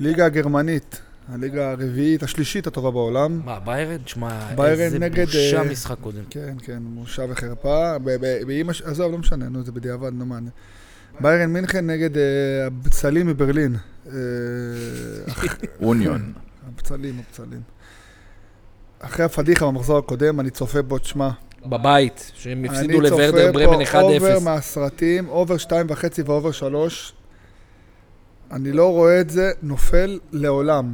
לליגה הגרמנית. הליגה הרביעית, השלישית הטובה בעולם. מה, ביירן? תשמע, איזה נגד, בושה אה, משחק קודם. כן, כן, בושה וחרפה. ב- ב- באמא ש... עזוב, לא משנה, נו, זה בדיעבד, נו מה. ביירן מינכן נגד אה, הבצלים מברלין. אה, אוניון. הבצלים, הבצלים. אחרי הפדיחה במחזור הקודם, אני צופה בו, תשמע. בבית, שהם הפסידו לוורדר ברמן 1-0. צופה פה over מהסרטים, over שתיים וחצי ו over שלוש. אני לא רואה את זה נופל לעולם.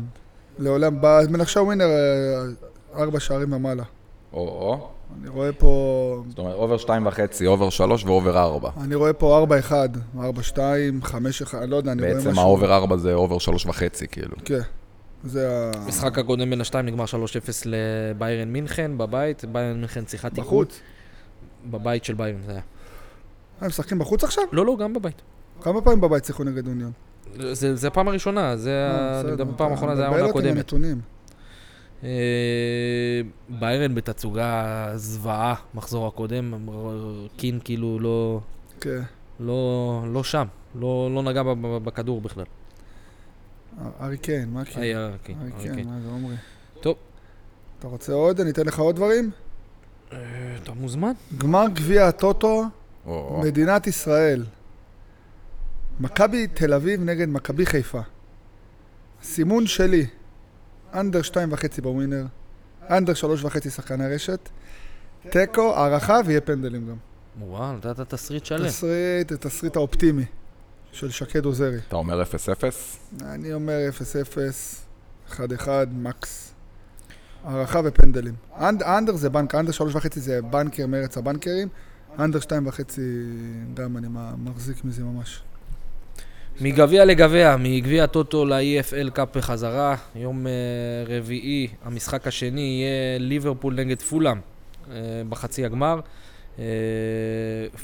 לעולם. במנחשי ווינר, אה, ארבע שערים ומעלה. או-או. אני רואה פה... זאת אומרת, over שתיים וחצי, over שלוש ו over ארבע. אני רואה פה ארבע אחד, ארבע שתיים, חמש אחד, אני לא יודע, אני רואה משהו. בעצם ה over ארבע זה over שלוש וחצי, כאילו. כן. זה ה... המשחק הקודם בין השתיים נגמר 3-0 לביירן מינכן בבית, ביירן מינכן שיחת תיקון. בחוץ. בבית של ביירן זה היה. הם משחקים בחוץ עכשיו? לא, לא, גם בבית. כמה פעמים בבית שיחקו נגד אוניון? זה זה הפעם הראשונה, זה אה, ה... אני בסדר. מדבר פעם אתה האחרונה, זה היה העונה הקודמת. אה, ביירן בתצוגה זוועה, מחזור הקודם, קין כאילו לא, כן. לא, לא שם, לא, לא נגע בכדור בכלל. ארי קיין, מה קיין? היה, כן, ארי אוקיי. קיין, מה זה עומרי? טוב. אתה רוצה עוד? אני אתן לך עוד דברים? אה, אתה מוזמן. גמר גביע הטוטו. מדינת ישראל. מכבי תל אביב נגד מכבי חיפה. סימון שלי, under שתיים וחצי בווינר, under שלוש וחצי שחקני רשת, תיקו, הארכה ויהיה פנדלים גם. וואו, נתת תסריט שלם. תסריט, התסריט האופטימי של שקד עוזרי. אתה אומר אפס אפס? אני אומר 0-0, 1-1, max. הארכה ופנדלים. und-, under זה בנק, under שלוש וחצי זה banker מארץ הבנקרים, under שתיים וחצי גם אני מחזיק מזה ממש. מגביע לגביע, מגביע הטוטו ל-EFL קאפ בחזרה, יום אה, רביעי, המשחק השני יהיה ליברפול נגד פולאם אה, בחצי הגמר. אה,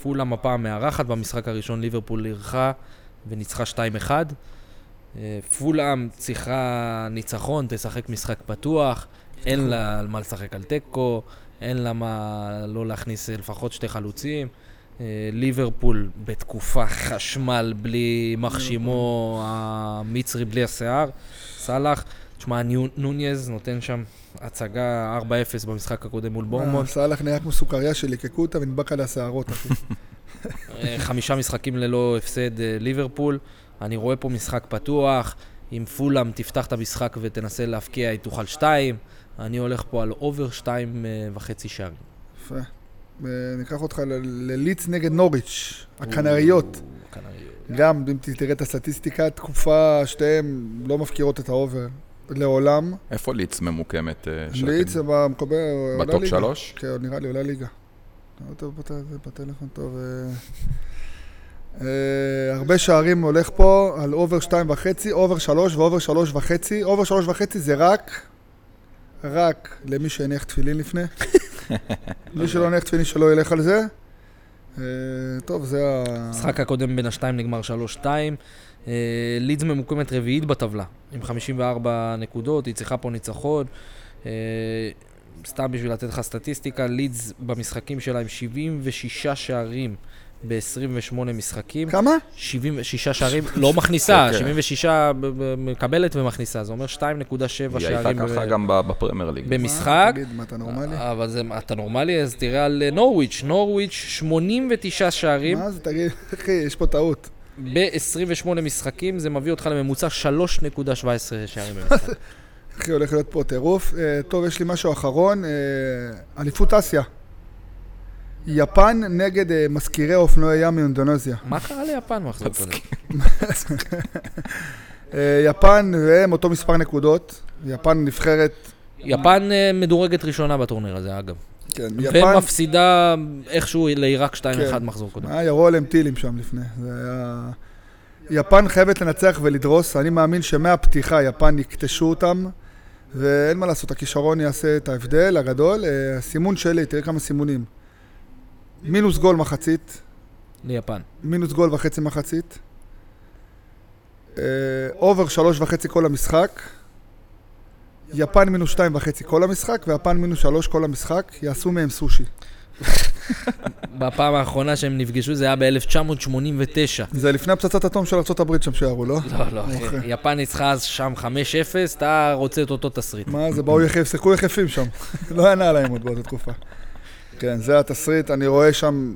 פולאם הפעם מארחת, במשחק הראשון ליברפול אירחה וניצחה 2-1. אה, פולאם צריכה ניצחון, תשחק משחק פתוח, אין לה על מה לשחק על תיקו, אין לה מה לא להכניס אה, לפחות שתי חלוצים. אה, ליברפול בתקופה חשמל בלי מחשימו המצרי בלי השיער, סאלח. תשמע, נוניז נותן שם הצגה 4-0 במשחק הקודם מול בורמונט. אה, סאלח נהיה כמו סוכריה שליקקו אותה ונדבק עליה שערות, אחי. אה, חמישה משחקים ללא הפסד אה, ליברפול. אני רואה פה משחק פתוח. אם פולאם תפתח את המשחק ותנסה להבקיע, היא תוכל שתיים. אני הולך פה על over שתיים אה, וחצי שערים. יפה. ניקח אותך ללידס נגד נוריץ', הקנריות. קנריות. גם, אם תראה את הסטטיסטיקה, תקופה שתיהן לא מפקירות את ה over לעולם. איפה לידס ממוקמת? לידס עולה ב top. שלוש? כן, נראה לי עולה ליגה. לא טוב בטלפון טוב. אה, אה, הרבה שערים הולך פה על over שתיים וחצי, over שלוש ו over שלוש וחצי. over שלוש וחצי זה רק, רק למי שהניח תפילין לפני. מי שלא הניח תפילין שלא ילך על זה. אה, טוב, זה ה... המשחק הקודם בין השתיים נגמר 3-2. אה, לידס ממוקמת רביעית בטבלה, עם 54 נקודות, היא צריכה פה ניצחון. אה, סתם בשביל לתת לך סטטיסטיקה, לידס במשחקים שלה עם 76 שערים ב-28 משחקים. כמה? 76 שערים, לא מכניסה, אוקיי. 76 ב- ב- מקבלת ומכניסה, זה אומר 2.7 היא הייתה שערים ככה ב- גם בפרמייר ליג. במשחק. תגיד, מה, אתה נורמלי? אבל זה, אתה נורמלי? אז תראה על אה, נורוויץ', נורוויץ' 89 שערים מה זה, תגיד, אחי, יש פה טעות. ב-28 משחקים, זה מביא אותך לממוצע 3.17 שערים במשחק. אחי, הולך להיות פה טירוף. אה, טוב, יש לי משהו אחרון. אה, אליפות אסיה. יפן נגד אה, מזכירי אופנועי ים מאינדונזיה. מה קרה ליפן מחזור קודם? יפן והם אותו מספר נקודות. יפן נבחרת, יפן אה, מדורגת ראשונה בטורניר הזה, אגב. כן, יפן, ומפסידה איכשהו לעיראק 2-1 כן. מחזור קודם. אה, ירו עליהם טילים שם לפני. זה היה... יפן חייבת לנצח ולדרוס. אני מאמין שמהפתיחה יפן יקטשו אותם, ואין מה לעשות, הכישרון יעשה את ההבדל הגדול. אה, הסימון שלי, תראה כמה סימונים. מינוס גול מחצית, ליפן. מינוס גול וחצי מחצית. אה, over שלוש וחצי כל המשחק. יפן מינוס שתיים וחצי כל המשחק, ויפן מינוס שלוש כל המשחק. יעשו מהם סושי. בפעם האחרונה שהם נפגשו זה היה ב-1989. זה לפני הפצצת אטום של ארה"ב שם שירו, לא? לא, לא. אוקיי. יפן ניצחה אז שם 5-0, אתה רוצה את אותו תסריט. מה זה, באו יחף, שיחקו יחפים שם. לא היה נעליים עוד באותה תקופה. כן, זה התסריט, אני רואה שם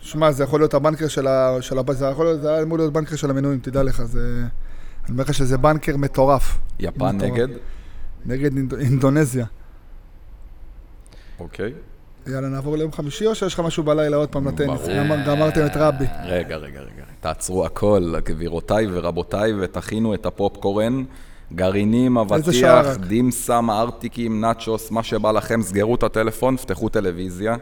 שמע, זה יכול להיות הבנקר של ה... של ה... זה יכול להיות, זה היה אמור להיות בנקר של המנויים, תדע לך, זה... אני אומר לך שזה בנקר מטורף. יפן מטורף. נגד? נגד אינד... אינדונזיה. אוקיי. יאללה, נעבור ליום חמישי, או שיש לך משהו בלילה עוד פעם לטניס? גמרתם את רבי. רגע, רגע, רגע. תעצרו הכל, גבירותיי ורבותיי, ותכינו את הפופקורן. גרעינים, אבטיח, רק? דימסם, ארטיקים, נאצ'וס, מה שבא לכם, סגרו את הטלפון, פתחו טלוויזיה.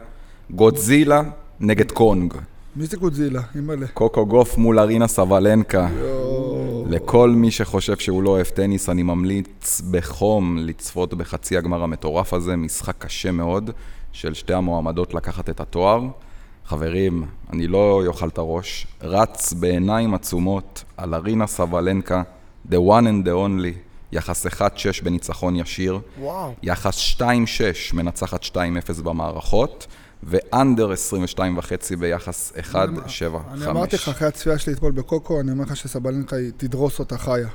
גודזילה נגד קונג. מי זה גודזילה? אימא'לה. קוקו גוף מול ארינה סבלנקה. לכל מי שחושב שהוא לא אוהב טניס, אני ממליץ בחום לצפות בחצי הגמר המטורף הזה, משחק קשה מאוד של שתי המועמדות לקחת את התואר. חברים, אני לא יאכל את הראש, רץ בעיניים עצומות על ארינה סבלנקה, the one and the only, יחס 1-6 בניצחון ישיר, וואו. יחס 2-6 מנצחת 2-0 במערכות, ואנדר 22 וחצי ביחס 1-7-5. אני אמרתי לך, אחרי הצפייה שלי אתמול בקוקו, אני אומר לך שסבלנקה תדרוס אותה חיה.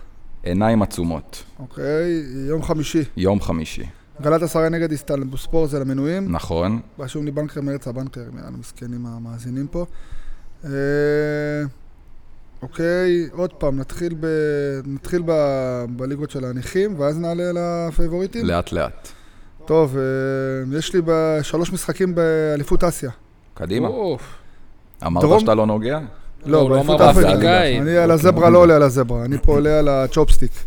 עיניים עצומות, אוקיי, יום חמישי. יום חמישי. גלת עשרה נגד איסטלבוספור זה למנויים. נכון. רשום לי בנקר מארץ הבנקר, יאללה, מסכנים המאזינים פה. אה, אוקיי, עוד פעם, נתחיל, ב... נתחיל ב... בליגות של הנכים, ואז נעלה לפייבוריטים. לאט לאט. טוב, אה, יש לי בשלוש משחקים באליפות אסיה. קדימה. אוף. אמרת דרום- שאתה לא נוגע? לא, הוא לא באליפות אמר אפריקה. אני על הזברה לא עולה על הזברה, אני פה עולה על ה chopstick.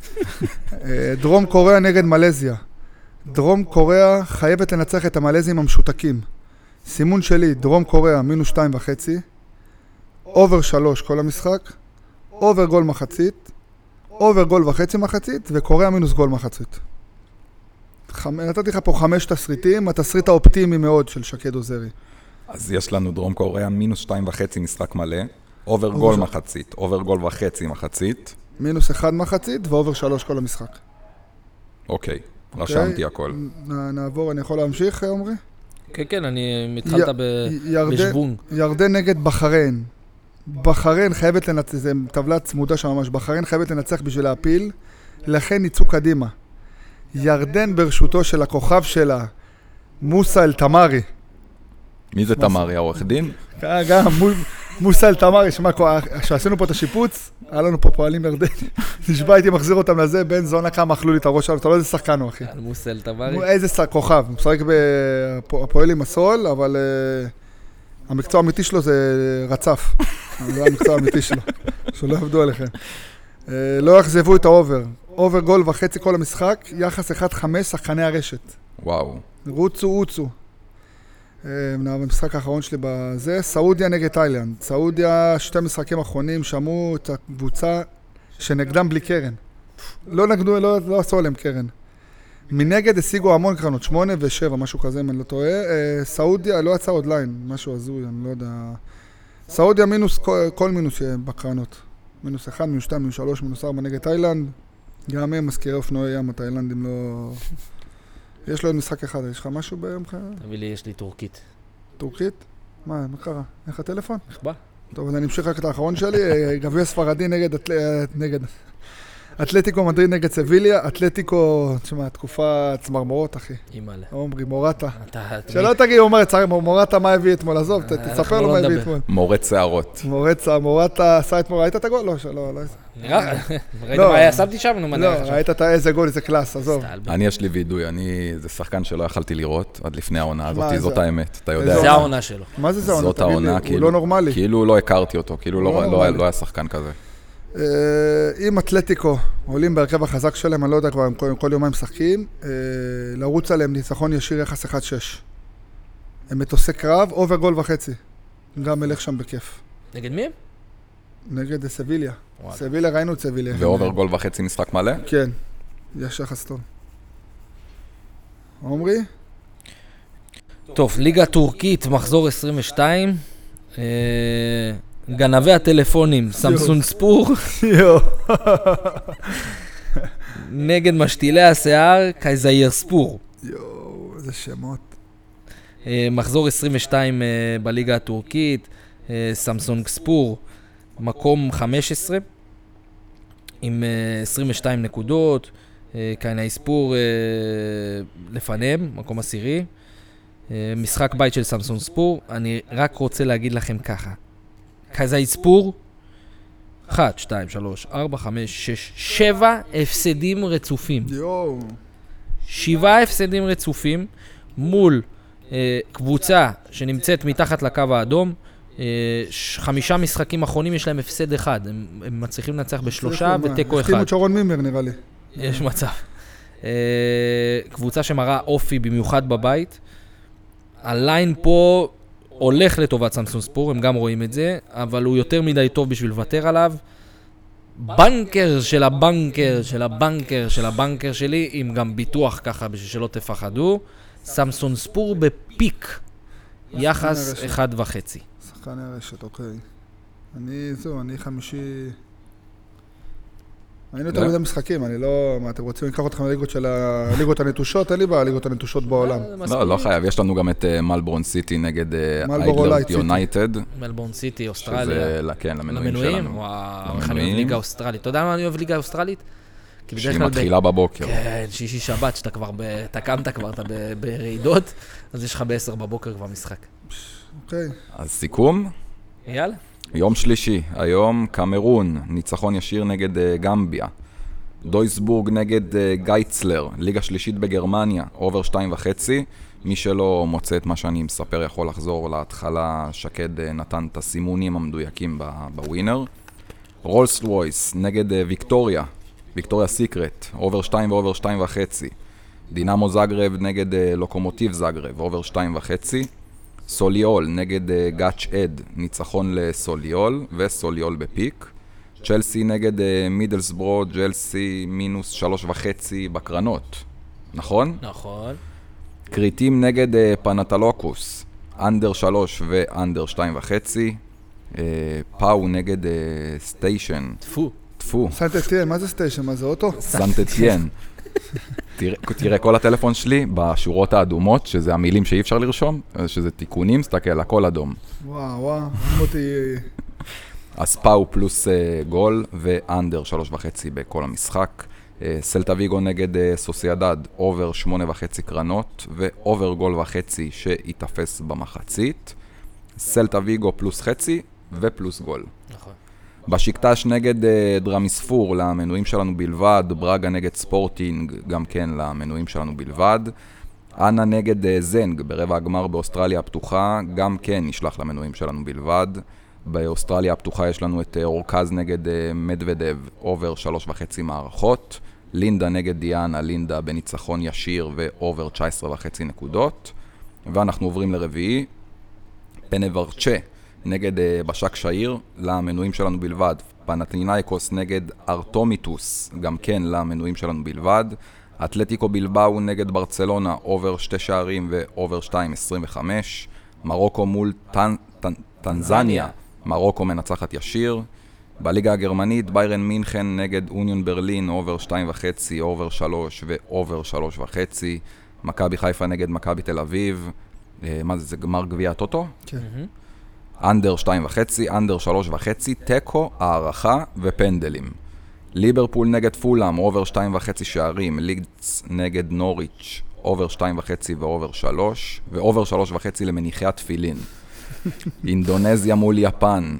אה, דרום קוריאה נגד מלזיה. דרום קוריאה חייבת לנצח את המלזים המשותקים. סימון שלי, דרום קוריאה מינוס שתיים וחצי, over שלוש כל המשחק, over גול מחצית, over גול וחצי מחצית, וקוריאה מינוס גול מחצית. חמ... נתתי לך פה חמש תסריטים, התסריט האופטימי מאוד של שקד עוזרי. אז יש לנו דרום קוריאה מינוס שתיים וחצי משחק מלא, over גול ש- מחצית, over גול וחצי מחצית. מינוס אחד מחצית ו over שלוש כל המשחק. אוקיי, רשמתי הכל. נ- נעבור, אני יכול להמשיך, עמרי? כן, כן, אני... התחלת בשוונג. ירדן נגד בחריין. בחריין חייבת לנצח, זה טבלה צמודה שם ממש, בחריין חייבת לנצח בשביל להפיל, לכן יצאו קדימה. ירדן ברשותו של הכוכב שלה, מוסא אל-תמרי. מי זה תמרי, העורך דין? אה, גם מו- מוסא אל-תמרי, שמע, כשעשינו פה את השיפוץ, היה לנו פה פועלים ירדנים. נשבע הייתי מחזיר אותם לזה, בן זונה כמה אכלו לי את הראש שלנו, אתה לא איזה שחקן הוא, אחי. מוסל. הוא איזה שחק, כוכב, הוא משחק בפועל עם הסול, אבל אה, המקצוע האמיתי שלו זה רצף. זה המקצוע האמיתי שלו, שלא יעבדו עליכם. אה, לא יאכזבו את ה over. over גול וחצי כל המשחק, יחס 1-5 שחקני הרשת. וואו. רוצו רוצו. אה, במשחק האחרון שלי בזה, סעודיה נגד תאילנד. סעודיה, שתי משחקים אחרונים, שמעו את הקבוצה שנגדם בלי קרן. לא נגדו, לא, לא עשו עליהם קרן. מנגד השיגו המון קרנות, שמונה ושבע, משהו כזה, אם אני לא טועה. אה, סעודיה לא יצא עוד line, משהו הזוי, אני לא יודע. סעודיה מינוס, כל, כל מינוס בקרנות. מינוס אחד, מינוס שתיים, מינוס שלוש, מינוס ארבע נגד תאילנד. גם הם משכירי אופנועי ים, התאילנדים לא... יש לו עוד משחק אחד, יש לך משהו ביום ח... תביא לי, יש לי טורקית. טורקית? מה, מה קרה? אין לך טלפון? בא? טוב, אז אני אמשיך רק את האחרון שלי, אה, גביע ספרדי נגד. אה, נגד... אתלטיקו מדריד נגד סביליה, אתלטיקו, תשמע, תקופה צמרמורות, אחי. אימא'לה. עומרי, מורטה. שלא תגיד, הוא אומר, "צר- מורטה, מה הביא אתמול? עזוב, אנחנו תספר לו לא מה הביא. אתמול. מורד שערות. מורצה, מורטה עשה אתמול, ראית את הגול? לא, שלא, לא. נראה, ראית לא. מה? שמתי שם? נו, מה לא, ראית איזה גול, איזה קלאס, עזוב. אני, יש לי וידוי, אני... זה שחקן שלא יכלתי לראות עד לפני העונה הזאת, זאת האמת, אתה יודע. זה עונה? העונה שלו. מה זה זה העונה? זאת העונה, הוא כאילו... לא נורמלי. כאילו לא הכרתי אותו, כאילו לא לא, לא. לא היה שחקן כזה. אה, אם אתלטיקו עולים בהרכב החזק שלהם, אני לא יודע כבר, הם כל, כל יומיים משחקים, אה, לרוץ עליהם ניצחון ישיר יחס 1-6. הם מטוסי קרב, over גול וחצי. גם מלך שם בכיף. נגד מי הם? נגד אה, סביליה. וואלה. סביליה, ראינו את סביליה. ו over גול וחצי משחק מלא? כן, יש יחס טוב. עומרי? טוב, ליגה טורקית, מחזור 22. גנבי הטלפונים, סמסון ספור. נגד משתילי השיער, קייזאיר ספור. יואו, איזה שמות. אה, מחזור 22 אה, בליגה הטורקית, אה, סמסונג ספור, מקום 15, עם אה, 22 נקודות, קיינאי ספור לפניהם, מקום עשירי. משחק בית של סמסון ספור, אני רק רוצה להגיד לכם ככה. כזית ספור, 1, 2, 3, 4, 5, 6, 7 הפסדים רצופים. יואו. שבעה הפסדים רצופים מול אה, קבוצה שנמצאת מתחת לקו האדום. אה, חמישה משחקים אחרונים יש להם הפסד אחד. הם, הם מצליחים לנצח בשלושה ותיקו החתימו אחד. את שרון מימר נראה לי. יש מצב. אה, קבוצה שמראה אופי במיוחד בבית. הליין פה הולך לטובת סמסון ספור, הם גם רואים את זה, אבל הוא יותר מדי טוב בשביל לוותר עליו. בנקר של הבנקר של הבנקר של הבנקר שלי, עם גם ביטוח ככה בשביל שלא תפחדו. סמסון ספור בפיק, יחס הרשת. אחד וחצי. שחקן הרשת, אוקיי. אני, זהו, אני חמישי... היינו יותר לא? מדי משחקים, אני לא... מה, אתם רוצים לקחת אתכם לליגות של הליגות הנטושות? אין לי בעיה, הליגות הנטושות בעולם. לא, לא חייב, יש לנו גם את אה, מלבורן סיטי נגד אה, מלבורו איידלר לייט סיטי. יונייטד, מלבורן סיטי, אוסטרליה. כן, למנויים למנויים? שלנו. וואו, איך אני אוהב. ליגה אוסטרלית. אתה יודע מה אני אוהב ליגה אוסטרלית? כי בדרך שהיא כלל מתחילה בבוקר. כן, שישי שבת, שאתה כבר. אתה קמת כבר, אתה ב... ברעידות, אז יש לך ב-10 בבוקר כבר משחק. אוקיי. אז סיכום, יאללה. יום שלישי, היום קמרון, ניצחון ישיר נגד אה, גמביה. דויסבורג נגד אה, גייצלר, ליגה שלישית בגרמניה, over שתיים וחצי. מי שלא מוצא את מה שאני מספר יכול לחזור להתחלה, שקד אה, נתן את הסימונים המדויקים בווינר. רולס רויס נגד ויקטוריה, ויקטוריה סיקרט, over שתיים ו over שתיים וחצי. דינמו זגרב נגד לוקומוטיב זגרב, over שתיים וחצי. סוליול נגד אה, גאץ' אד, ניצחון לסוליול, וסוליול בפיק. צ'לסי נגד אה, מידלסברו, צ'לסי מינוס שלוש וחצי בקרנות, נכון? נכון. כרתים נגד אה, פנטוליקוס, under שלוש ו under שתיים וחצי. פאו נגד סטיישן, טפו. טפו, סנטטיאן, מה זה סטיישן? מה זה אוטו? סנטטיאן. תראה, תראה, כל הטלפון שלי בשורות האדומות, שזה המילים שאי אפשר לרשום, שזה תיקונים, תסתכל, הכל אדום. וואו, וואו, מוטי... אז פאו פלוס אה, גול ו under שלוש וחצי בכל המשחק. אה, סלטה ויגו נגד אה, סוסיידד, over שמונה וחצי קרנות ו over גול וחצי שייתפס במחצית. סלטה ויגו פלוס חצי ופלוס גול. נכון. בשיקטש נגד אה, דמירספור למנויים שלנו בלבד, ברגה נגד ספורטינג גם כן למנויים שלנו בלבד. אנה נגד אה, זנג ברבע הגמר באוסטרליה הפתוחה, גם כן נשלח למנויים שלנו בלבד. באוסטרליה הפתוחה יש לנו את אה, אורקז נגד מדוודב, over שלוש וחצי מערכות. לינדה נגד דיאנה, לינדה בניצחון ישיר ו over 19 וחצי נקודות. ואנחנו עוברים לרביעי, פנברצ'ה נגד אה, באשקשהיר, למנויים שלנו בלבד. פנאתינייקוס נגד אטרומיטוס, גם כן למנויים שלנו בלבד. אתלטיקו בילבאו נגד ברצלונה, over שתי שערים ו over 2.25. מרוקו מול טנ, טנ, טנזניה, מרוקו מנצחת ישיר. בליגה הגרמנית, ביירן מינכן נגד אוניון ברלין, over 2.5, over 3 ו over 3.5. מכבי חיפה נגד מכבי תל אביב. אה, מה זה, זה גמר גביע הטוטו? כן. under 2.5, under 3.5, תיקו, הארכה ופנדלים. ליברפול נגד פולאם, over 2.5 שערים, לידס נגד נוריץ', over 2.5 ו over 3, ו over 3.5 למניחי התפילין. אינדונזיה מול יפן,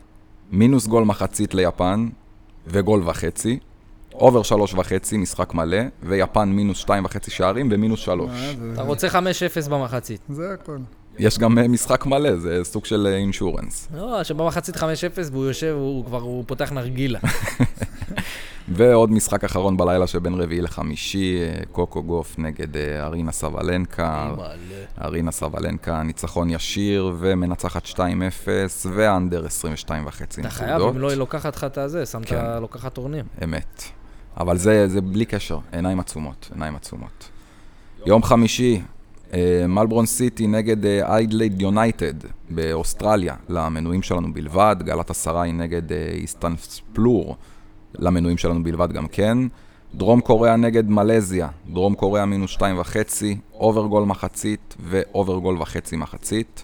מינוס גול מחצית ליפן, וגול וחצי. over 3.5, משחק מלא, ויפן מינוס 2.5 שערים ומינוס 3. מה זה? אתה רוצה 5-0 במחצית. זה הכל. יש גם אה, משחק מלא, זה סוג של אה, insurance. לא, שבמחצית 5-0 והוא יושב, הוא כבר, הוא פותח נרגילה. ועוד משחק אחרון בלילה שבין רביעי לחמישי, אה, קוקו גוף נגד אה, ארינה סבלנקה. ארינה סבלנקה, ניצחון ישיר ומנצחת 2-0 ואנדר 22 וחצי אתה חייב, נקודות. אם לא היא לוקחת לך את הזה, שמת כן. לוקחת טורניר. אמת. אבל זה, זה בלי קשר, עיניים עצומות, עיניים עצומות. יום חמישי, אה, מלבורן סיטי נגד אה, אדלייד יונייטד באוסטרליה, למנויים שלנו בלבד, גלאטסראיי נגד אה, איסטנבולספור, למנויים שלנו בלבד גם כן. דרום קוריאה נגד מלזיה, דרום קוריאה מינוס שתיים וחצי, over גול מחצית ו over גול וחצי מחצית.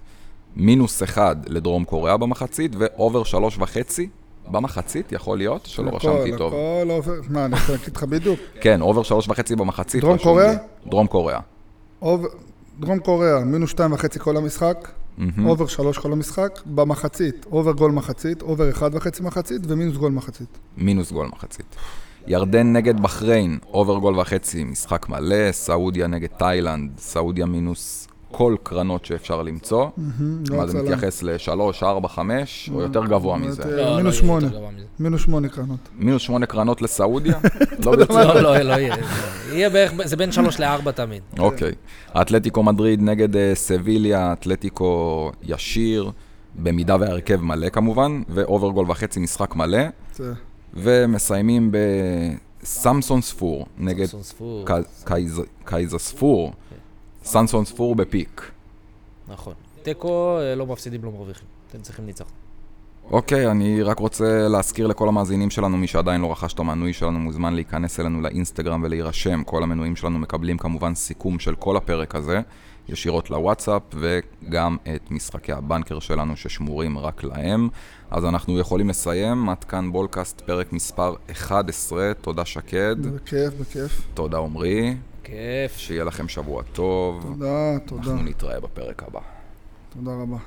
מינוס אחד לדרום קוריאה במחצית ו over שלוש וחצי במחצית, יכול להיות? שלא הכל, רשמתי טוב. הכל עובר... מה, אני יכול להגיד לך בדיוק? כן, over שלוש וחצי במחצית. דרום קוריאה? דרום קוריאה. over... דרום קוריאה, מינוס שתיים וחצי כל המשחק. over שלוש כל המשחק, במחצית, over גול מחצית, over אחד וחצי מחצית ומינוס גול מחצית. מינוס גול מחצית. ירדן נגד בחריין, over גול וחצי, משחק מלא, סעודיה נגד תאילנד, סעודיה מינוס כל קרנות שאפשר למצוא. לא מה זה הצלה. מתייחס ל-3, 4, 5, או יותר גבוה מזה? לא, מינוס לא, שמונה. יותר גבוה מזה. מינוס שמונה קרנות. מינוס 8 קרנות לסעודיה? לא ברצינות. לא, לא, לא יהיה. יהיה בערך, זה בין שלוש לארבע תמיד. אוקיי. אתלטיקו מדריד נגד אה, סביליה, אתלטיקו ישיר, במידה וההרכב מלא כמובן, ואובר גול וחצי משחק מלא, זה- ומסיימים בסמסון ספור נגד קייזספור, סמסון ספור בפיק. נכון. תיקו, אה, לא מפסידים, לא מרוויחים. אתם צריכים ניצחון. אוקיי, אני רק רוצה להזכיר לכל המאזינים שלנו, מי שעדיין לא רכש את המנוי שלנו, מוזמן להיכנס אלינו לאינסטגרם ולהירשם. כל המנויים שלנו מקבלים כמובן סיכום של כל הפרק הזה, ישירות לוואטסאפ, וגם את משחקי הבנקר שלנו ששמורים רק להם. אז אנחנו יכולים לסיים, עד כאן בולקאסט, פרק מספר 11. תודה שקד, בכיף, בכיף. תודה עמרי, כיף. שיהיה לכם שבוע טוב. תודה, תודה, אנחנו נתראה בפרק הבא. תודה רבה.